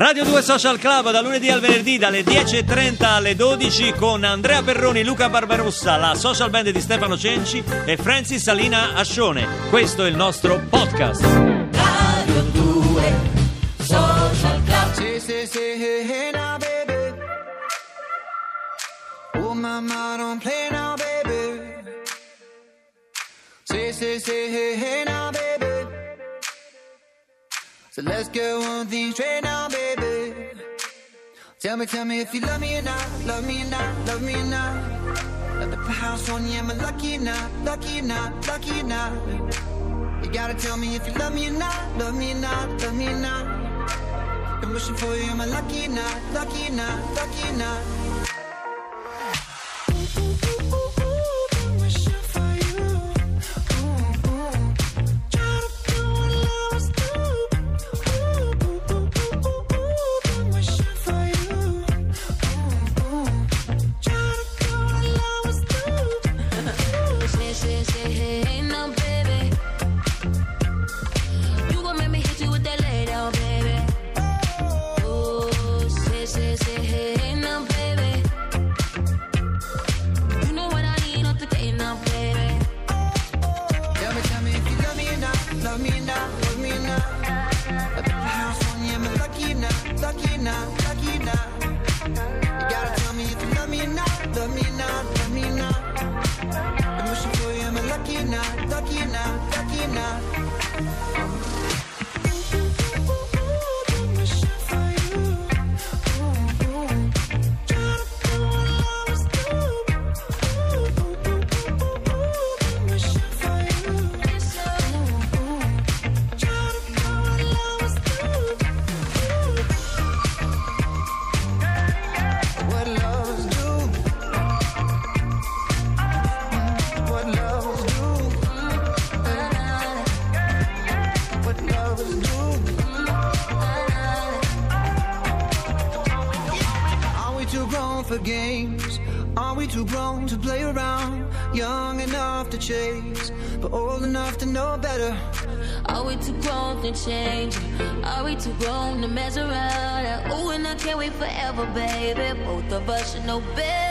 Radio 2 Social Club da lunedì al venerdì dalle 10.30 alle 12 con Andrea Perroni, Luca Barbarossa, la social band di Stefano Cenci e Francis Salina Ascione. Questo è il nostro podcast. Radio 2 Social Club Say, say, say, hey, hey now, baby. Oh, mama, don't play now, baby. Say, say, hey, hey now, baby. So let's get one thing straight now, baby. Tell me, tell me if you love me or not, love me or not, love me or not. Let the house on you, am I lucky or not, lucky or not, lucky or not? You gotta tell me if you love me or not, love me or not, love me or not. I'm wishing for you, am I lucky or not? Lucky or not? Lucky or not? For games? Are we too grown to play around? Young enough to chase, but old enough to know better. Are we too grown to change? Are we too grown to mess around? Oh, and I can't wait forever, baby. Both of us should know better.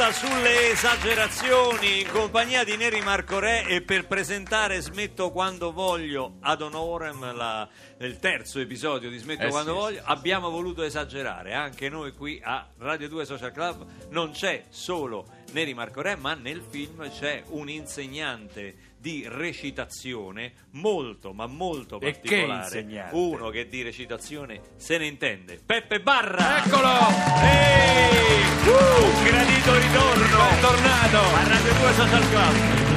Puntata sulle esagerazioni. In compagnia di Neri Marco Re e per presentare Smetto quando voglio ad honorem la- il terzo episodio di Smetto Eh quando sì, voglio, abbiamo voluto esagerare, anche noi qui a Radio 2 Social Club non c'è solo Neri Marco Re, ma nel film c'è un insegnante di recitazione molto ma molto E che particolare uno che di recitazione se ne intende Peppe Barra Eccolo! Ehi! Uh, gradito ritorno Bentornato! a Radio 2 Social Club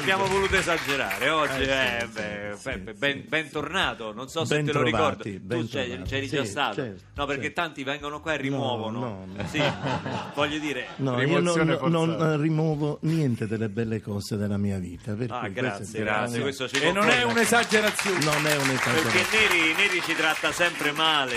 Abbiamo voluto esagerare oggi, eh, beh, Peppe, ben, bentornato. Non so se Ben te lo ricordi. Tu c'eri, c'eri Sì, già stato. certo, no, perché certo. tanti vengono qua e rimuovono. no, no. Sì, voglio dire. No, io non, non, eh, rimuovo niente delle belle cose della mia vita. per Ah, cui grazie, grazie. Questo ci E non è un'esagerazione. Non è Perché un'esagerazione. Neri, Neri ci tratta sempre male,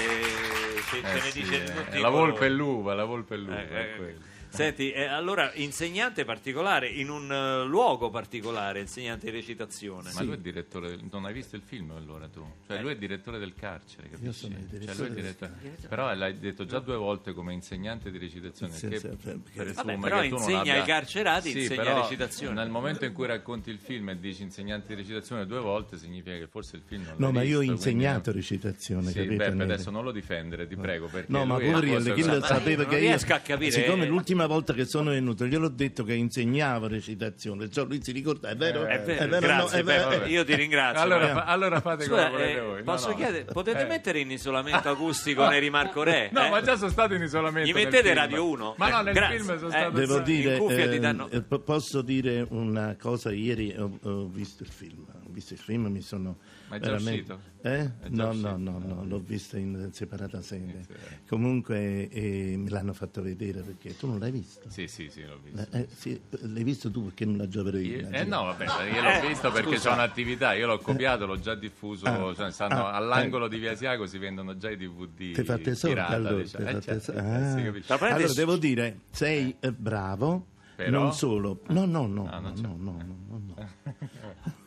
ce, ce Eh ne sì, dice di eh, tutti la volpe e l'uva, la volpe e l'uva. Eh, è eh, quello. Senti, eh, allora insegnante particolare in un eh, luogo particolare, insegnante di recitazione. Ma lui è direttore del... Non hai visto il film allora tu? Cioè lui è direttore del carcere, capisci? Io sono il Cioè, direttore lui è del direttore- Però l'hai detto già due volte come insegnante di recitazione. Sì, che sì, perché- presume Vabbè, però che tu non insegna abbia- ai carcerati, Sì, insegna però recitazione. Nel momento in cui racconti il film e dici insegnante di recitazione due volte, significa che forse il film non No, l'hai ma io ho visto, insegnato quindi- recitazione, Sì, capito? Beppe, Neri? adesso non lo difendere, ti prego. Perché No, ma lui è una cosa- chi lo Ma sapeva io che non io riesco a capire, siccome eh. l'ultima prima volta che sono venuto gliel'ho detto che insegnavo recitazione, cioè lui si ricorda, è vero? È vero, È vero, grazie, no, è vero. Peppe, io ti ringrazio. Allora, fa- allora fate come Scusa, volete eh, voi. Posso no. chiedere, potete Eh. mettere in isolamento acustico Neri Marco Re? No, eh? ma già sono stato in isolamento. Gli mettete film. Radio 1? Ma no, Eh, nel grazie. film sono Eh, stato Devo in dire, cuffia ti ehm, danno- eh, po- posso dire una cosa, ieri ho, ho visto il film, ho visto il film, mi sono Ma è già veramente... uscito? Eh? È già No, uscito? no, no, no, l'ho visto in separata sede. Sì. Comunque eh, me l'hanno fatto vedere perché tu non l'hai visto. Sì, sì, sì, l'ho visto. Eh, eh, sì, l'hai visto tu perché non la gioverò io. Eh no, vabbè, io l'ho Eh, visto perché c'è un'attività, io l'ho copiato, l'ho già diffuso, Ah, cioè, stanno ah, all'angolo di Via Siago si vendono già i DVD. Ti fa tesoro pirata, allora, diciamo. ti Eh, fa certo, tesoro. eh, Ah. Allora devo dire, sei eh, bravo, Però? non solo. No, no, no, Ah, no, no, no, no, no,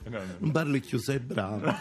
no. No, no, sei bravo.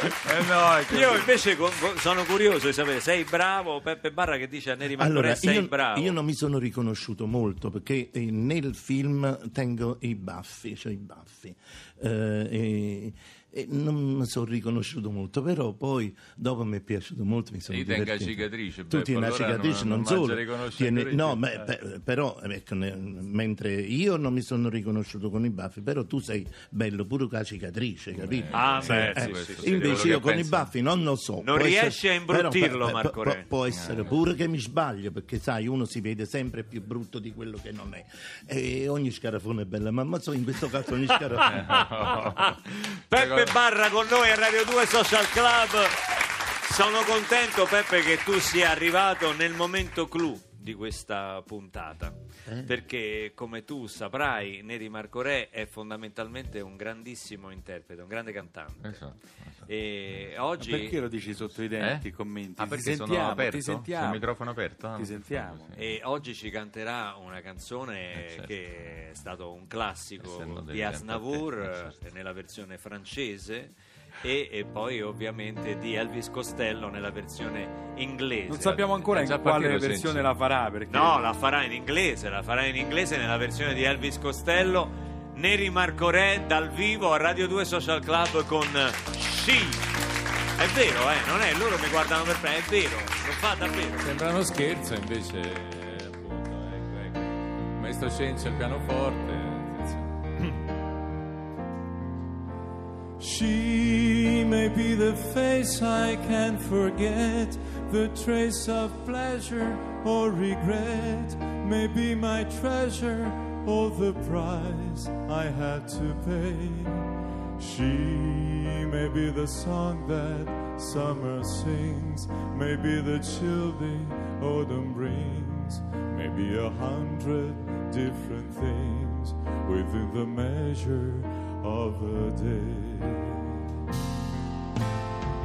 Eh no, Io invece sono curioso di sapere, sei bravo? Peppe Barra che dice a Neri Marco Allora, sei io, bravo? io non mi sono riconosciuto molto perché eh, nel film tengo i baffi, cioè i baffi. Eh, e, e non mi sono riconosciuto molto, però poi dopo mi è piaciuto molto. Mi sono divertito. cicatrice, Tu Beppo, tieni una cicatrice, non- non, solo. tieni- no, beh, beh, però, ecco, ne- mentre io non mi sono riconosciuto con i baffi, però tu sei bello pure con la cicatrice, capito? Ah, beh, Eh, sì, questo sì, sì, sì. Invece io con penso. i baffi non lo so. Non riesci a imbruttirlo, però, Marco può- Re. può essere pure che mi sbaglio, perché sai, uno si vede sempre più brutto di quello che non è. E ogni scarafone è bella, ma, ma so, in questo caso ogni scarafone. Peppe Barra con noi a Radio 2 Social Club. Sono contento Peppe che tu sia arrivato nel momento clou di questa puntata. Eh? Perché come tu saprai, Neri Marco Re è fondamentalmente un grandissimo interprete, un grande cantante. Esatto, esatto. E Ma oggi Perché lo dici sotto i denti, Eh? i commenti? Ah, ti perché sono sentiamo, aperto? ti sentiamo. Sono microfono aperto? Ah, Ti non sentiamo. sì. E oggi ci canterà una canzone Eh, certo. che è stato un classico Essendo di Asnavour interpreti, eh, certo. eh, nella versione francese e, e poi ovviamente di Elvis Costello nella versione inglese. Non sappiamo ancora in già quale versione Sensi. la farà. Perché No, la farà in inglese, la farà in inglese nella versione di Elvis Costello. Neri Marco Re dal vivo a Radio 2 Social Club con She. È vero, eh, non è, loro mi guardano per me, è vero, lo fa davvero. Sembra uno scherzo, invece, eh, appunto, ecco, ecco. Il maestro Cencio al pianoforte. attenzione. She may be the face I can't forget, the trace of pleasure or regret, may be my treasure or the price I had to pay. She may be the song that summer sings, may be the chill the autumn brings, maybe a hundred different things within the measure of a day.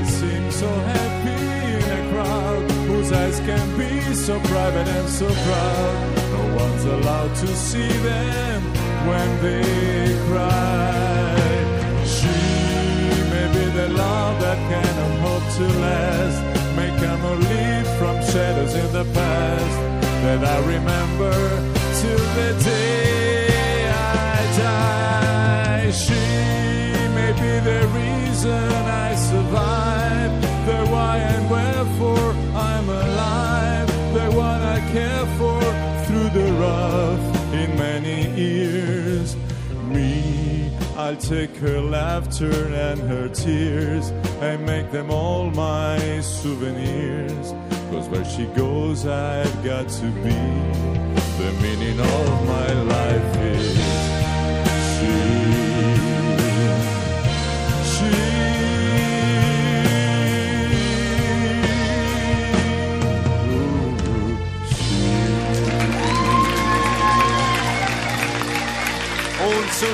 Always so happy in a crowd, whose eyes can be so private and so proud. No one's allowed to see them when they cry. She may be the love that cannot hope to last, may come or lead from shadows in the past that I remember till the day I die. She may be the reason I survive, why and wherefore I'm alive, the one I care for through the rough in many years. Me, I'll take her laughter and her tears and make them all my souvenirs. Cause where she goes, I've got to be. The meaning of my life is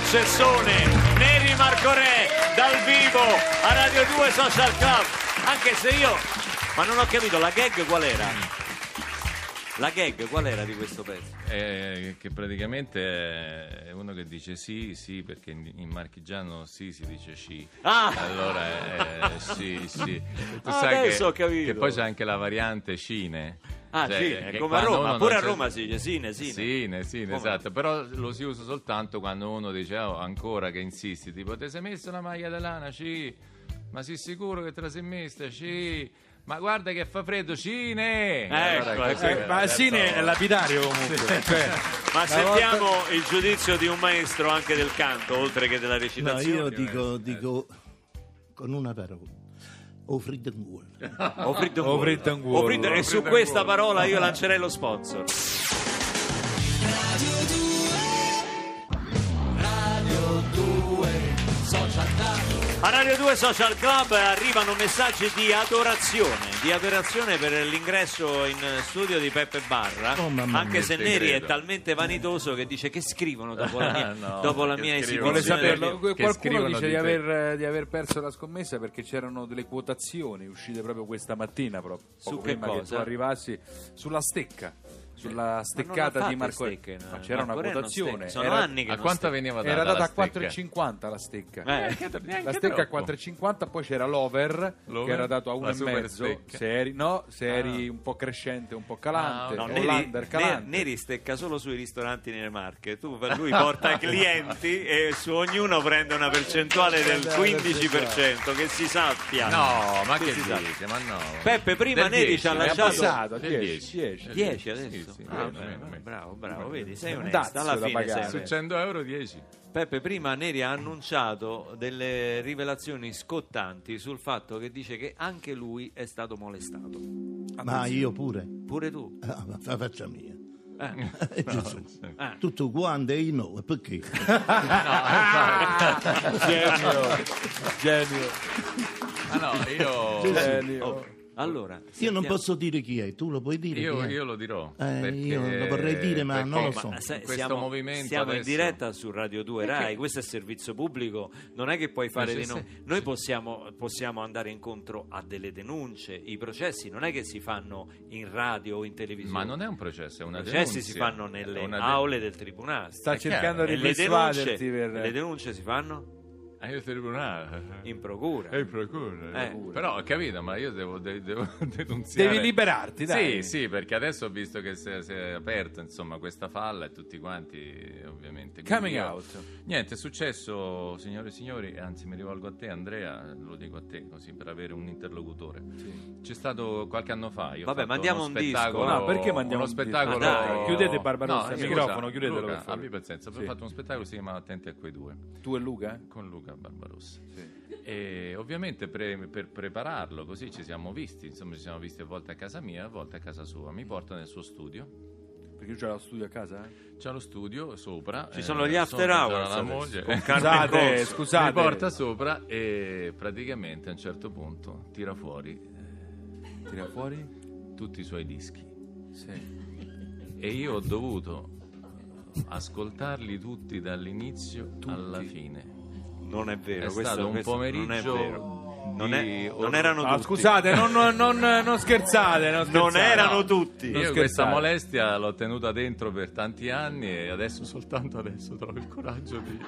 Successone Neri Marco Re dal vivo a Radio 2 Social Club anche se io ma non ho capito la gag qual era la gag qual era di questo pezzo Eh, che praticamente è uno che dice sì, sì, perché in, in marchigiano sì si dice sì. Ah! Allora eh, sì, sì. Tu Ah, sai adesso che, ho capito. che poi c'è anche la variante cine. Ah Cioè, sì è come a Roma pure a Roma si dice sine sine Sine, sine, Come? esatto, però lo si usa soltanto quando uno dice "Oh, ancora che insisti, tipo ti sei messo una maglia da lana? Sì, ma sei sicuro che te la sei messa? Sì, ma guarda che fa freddo, cine! Ecco, così, ecco. eh, Ma Sine è lapidario comunque. Cioè, ma sentiamo il giudizio di un maestro anche del canto oltre che della No, recitazione io dico, dico con una parola. O Frittenguolo. O Frittenguolo. O Frittenguolo. O Fritten- e su questa parola io lancerei lo sponsor A Radio 2 Social Club arrivano messaggi di adorazione, di adorazione per l'ingresso in studio di Peppe Barra, Oh, anche se Neri è credo. talmente vanitoso che dice che scrivono dopo la mia, No, dopo la che mia. Vuole esibizione. Che saperlo. Qualcuno dice di di aver, di aver perso la scommessa perché c'erano delle quotazioni uscite proprio questa mattina, proprio, Su che prima che cosa? tu arrivassi, sulla stecca, sulla steccata di Marco. stecche, no. C'era una Marco quotazione. stecca. Sono era, anni che A quanto stecca. veniva data era data a stecca? 4,50 la stecca. Eh, Neanche- neanche La stecca a troppo. 4,50, poi c'era l'over, L'over? che era dato a La 1,5 super stecca. se eri, no, se eri un po' crescente, un po' calante, Ah, No, o Neri, calante. Neri stecca solo sui ristoranti nelle Marche. Tu, lui porta i clienti e su ognuno prende una percentuale del 15%, che si sappia. No, ma che si sa. dice? Ma no. Peppe, prima Neri 10, ci ha è lasciato- passato a del 10, 10. 10 adesso? Sì, sì, Ah, meno, meno, meno. bravo, bravo, vedi, sei Un onesto. dazio Alla da fine pagare. sei Su onesto. 100 euro 10. Peppe, prima Neri ha annunciato delle rivelazioni scottanti sul fatto che dice che anche lui è stato molestato. Ma io pure. Pure tu. Ah, ma fa faccia mia. Eh. Eh, Gesù. Eh. Tutto quanto e io no, perché? Genio, genio, Ah no, io, genio. Oh, Allora, Io non posso dire chi è, tu lo puoi dire io, io lo dirò. Eh, perché- io lo vorrei dire, ma perché non lo so. questo siamo, movimento siamo in diretta su Radio 2 Rai, questo è servizio pubblico, non è che puoi fare sì, di sì. no- Noi possiamo, possiamo andare incontro a delle denunce, i processi non è che si fanno in radio o in televisione. Ma non è un processo, è I una processi denunzia. si fanno nelle aule del tribunale. Sta cercando di persuaderti per... le denunce si fanno Ah, io tribunale. in procura. E in procura. Eh. Però ho capito, ma io devo, de- devo denunziare. Devi liberarti, dai. Sì, sì, perché adesso ho visto che si è, si è aperta insomma questa falla e tutti quanti ovviamente. quindi Coming io- out. Niente, è successo, signore e signori, anzi mi rivolgo a te Andrea, lo dico a te così per avere un interlocutore. C'è stato qualche anno fa, io Vabbè, mandiamo un disco. spettacolo, No, perché mandiamo uno un disco? spettacolo? Ma dai. Chiudete Barbarossa, No, il microfono, chiudetelo, Luca, abbi pazienza, Sì. ho fatto uno spettacolo che si chiamava Attenti a quei due Tu e Luca? con Luca Barbarossa. E ovviamente pre- per prepararlo così ci siamo visti, insomma ci siamo visti a volte a casa mia, a volte a casa sua. Mi porta nel suo studio, Perché io c'ho lo studio a casa, eh? c'è lo studio sopra. Ci eh, sono gli after sopra hours c'è la moglie. Scusate, scusate. Mi porta sopra e praticamente a un certo punto tira fuori eh, Tira fuori? tutti i suoi dischi. Sì. E io ho dovuto ascoltarli tutti dall'inizio alla fine. Non è vero, È questo, stato un questo pomeriggio non è vero. Non, è- non erano Ah, tutti. scusate, non, non- non- non scherzate, non Non scherzate. erano No. tutti. Non Io questa molestia l'ho tenuta dentro per tanti anni e adesso soltanto adesso trovo il coraggio di...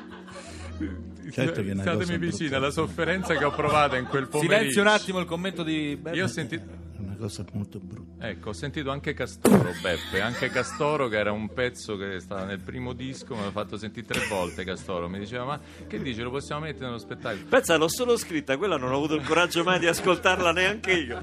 Certo che è una Statemi brutta. alla sofferenza che ho provato in quel pomeriggio. Silenzio un attimo il commento di. Io ho sentito... Cosa molto brutta. Ecco, ho sentito anche Castoro, Beppe, anche Castoro che era un pezzo che stava nel primo disco, me l'ha fatto sentire tre volte Castoro, mi diceva ma che dici, lo possiamo mettere nello spettacolo? Pensa, l'ho solo scritta, quella non ho avuto il coraggio mai di ascoltarla neanche io.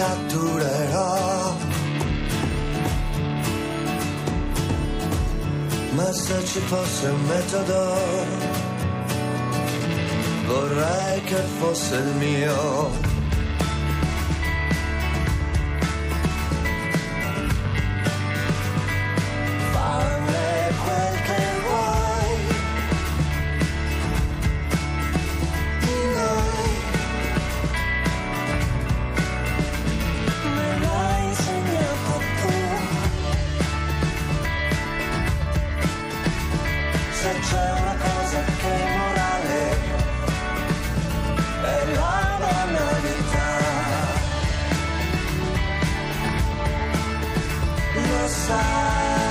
Catturerò. Ma se ci fosse un metodo, vorrei che fosse il mio. Sai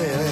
vorrei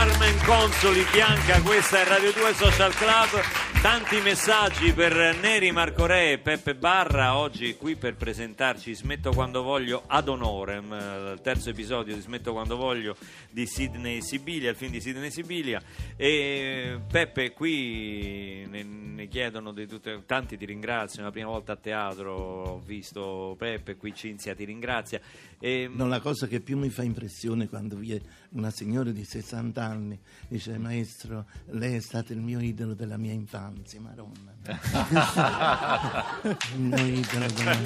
Carmen Consoli, Bianca, questa è Radio 2 Social Club. Tanti messaggi per Neri Marcorè e Peppe Barra, oggi qui per presentarci Smetto quando voglio ad honorem, eh, il terzo episodio di Smetto quando voglio di Sidney Sibilia, il film di Sidney Sibilia. E Peppe, qui ne, ne chiedono di tutte, tanti ti ringraziano, la prima volta a teatro ho visto Peppe, qui Cinzia ti ringrazia. E, No, la cosa che più mi fa impressione quando vi è una signora di 60 anni dice maestro, lei è stato il mio idolo della mia infanzia, maronna. il mio idolo della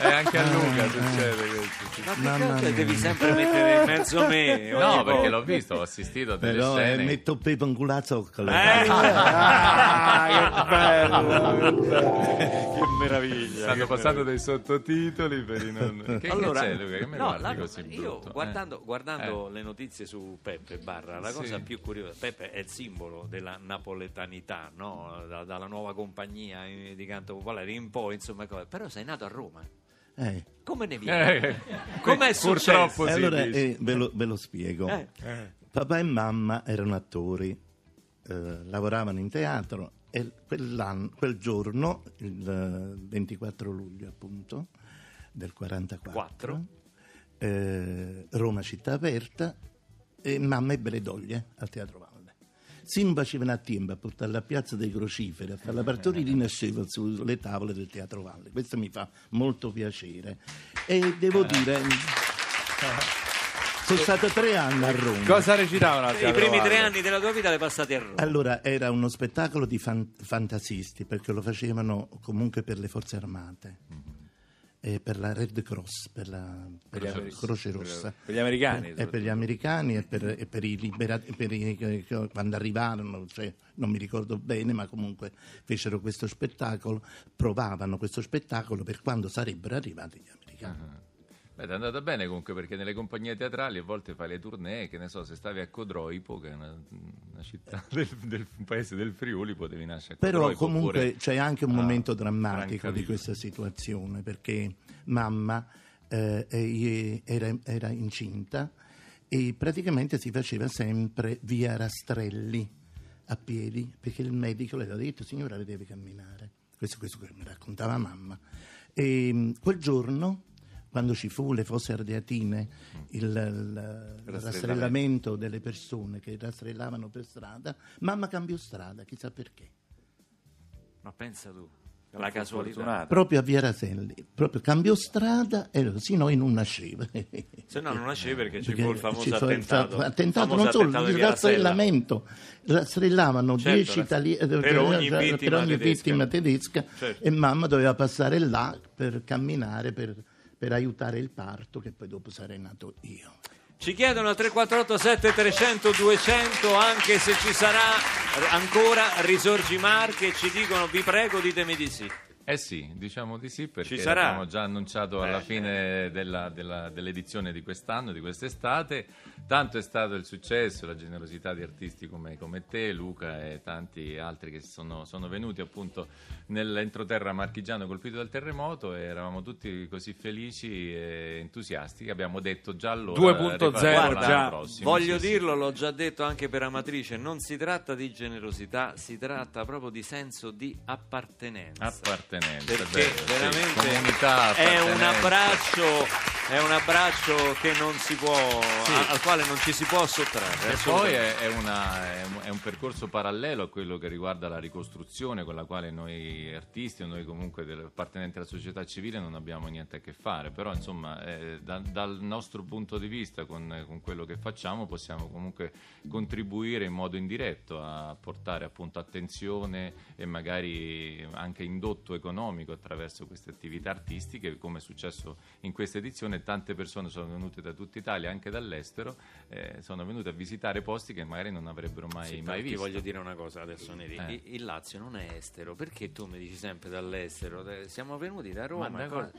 E anche a Luca succede questo. Ma che mia. devi sempre mettere in mezzo me? No, perché l'ho visto, ho assistito a delle Però eh, scene. metto pepe in culo a zoccolo. Eh? Ah, che bello! che meraviglia! Stanno che passando dei sottotitoli per i non... Che, che Allora, c'è Luca? Che mi no, guardi così io brutto? Eh. guardando, guardando Eh. le notizie su Peppe Barra, la Sì. cosa più curiosa, Peppe è il simbolo della napoletanità, no? Da- dalla nuova compagnia eh, di canto popolare in poi, insomma, però sei nato a Roma. Eh. Come ne viene? Eh, Com'è Purtroppo successo? E sì, allora eh, ve, lo, ve lo spiego. Eh. Papà e mamma erano attori, eh, lavoravano in teatro e quell'anno- quel giorno, il eh, 24 luglio appunto del 44, Quattro. eh, Roma città aperta e mamma ebbe le doglie al Teatro Valle. Si non facevano a tempo a portarla a Piazza dei Crociferi, a fare la partorina nasceva sulle tavole del Teatro Valle. Questo mi fa molto piacere. E devo dire, sono stato tre anni a Roma. Cosa recitavano I primi tre anni della tua vita li passati a Roma. Allora, era uno spettacolo di fan- fantasisti, perché lo facevano comunque per le forze armate. Eh, per la Red Cross, per la, per la Croce per- Rossa. per gli americani, per soprattutto. gli americani e per, e per i liberati, per i- quando arrivarono, cioè, non mi ricordo bene, ma comunque fecero questo spettacolo, provavano questo spettacolo per quando sarebbero arrivati gli americani. Beh, è andata bene comunque perché nelle compagnie teatrali a volte fai le tournée, che ne so, se stavi a Codroipo, che è una, una città del, del paese del Friuli, potevi nascere a Però Codroipo, comunque oppure c'è anche un momento drammatico di questa situazione perché mamma eh, era, era incinta e praticamente si faceva sempre via Rastrelli a piedi perché il medico le aveva detto signora lei deve camminare. Questo, questo che mi raccontava mamma. E mh, quel giorno quando ci fu le fosse ardeatine, il, il- il rastrellamento delle persone che rastrellavano per strada, mamma cambiò strada, chissà perché. Ma pensa tu, la casualità. Fortunata. proprio a Via Raselli, proprio cambiò strada e così noi non nasceva. Se no non nasce perché ci Perché fu il famoso ci fu il fa- attentato. attentato, famoso non solo, attentato di il rastrellamento. Rastrellavano Certo, 10 rass- italiani per ogni per vittima ogni tedesca. vittima tedesca Certo. e mamma doveva passare là per camminare, per, per aiutare il parto che poi dopo sarei nato io. Ci chiedono al 348 7300 200 anche se ci sarà ancora Risorgi Marche ci dicono vi prego ditemi di sì. Eh sì, diciamo di sì perché Ci sarà? abbiamo già annunciato alla fine della- della- dell'edizione di quest'anno, di quest'estate. Tanto è stato il successo, la generosità di artisti come, come te, Luca e tanti altri che sono, sono venuti appunto nell'entroterra marchigiano colpito dal terremoto e eravamo tutti così felici e entusiasti che abbiamo detto già allora 2.0 rifaremo l'anno già. prossimo. Voglio Sì, sì. dirlo, l'ho già detto anche per Amatrice, non si tratta di generosità, si tratta proprio di senso di appartenenza. Appartenenza, Perché vero, sì. veramente Comunità, è un appartenenza. abbraccio, è un abbraccio che non si può, a- al quale non ci si può sottrarre. E poi è, è una- è un- è un percorso parallelo a quello che riguarda la ricostruzione con la quale noi artisti o noi comunque appartenenti alla società civile non abbiamo niente a che fare, però insomma eh, da- dal nostro punto di vista con, con quello che facciamo possiamo comunque contribuire in modo indiretto a portare appunto attenzione e magari anche indotto economico attraverso queste attività artistiche come è successo in questa edizione tante persone sono venute da tutta Italia anche dall'estero eh, sono venute a visitare posti che magari non avrebbero mai, Sì, mai però ti visto voglio dire una cosa adesso, Neri. Eh. Il- Il Lazio non è estero, perché tu mi dici sempre dall'estero? Eh, Siamo venuti da Roma. Ma da cosa-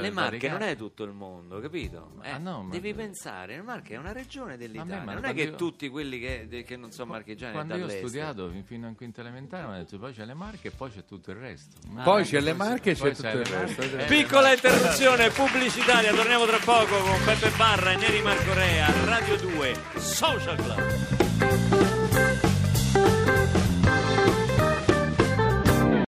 Le- Marche non è tutto il mondo, capito? Eh, no, ma- devi pensare, le Marche è una regione dell'Italia. ma non è che io- tutti quelli che, che non sono marchigiani quando io ho dall'estero. studiato fin- fino a quinta elementare mi hanno detto poi c'è le marche e poi c'è tutto il resto Ma Poi c'è le Marche e c'è tutto il resto. Eh, Piccola interruzione pubblicitaria, torniamo tra poco con Peppe Barra e Neri Marcorea, Radio 2, Social Club.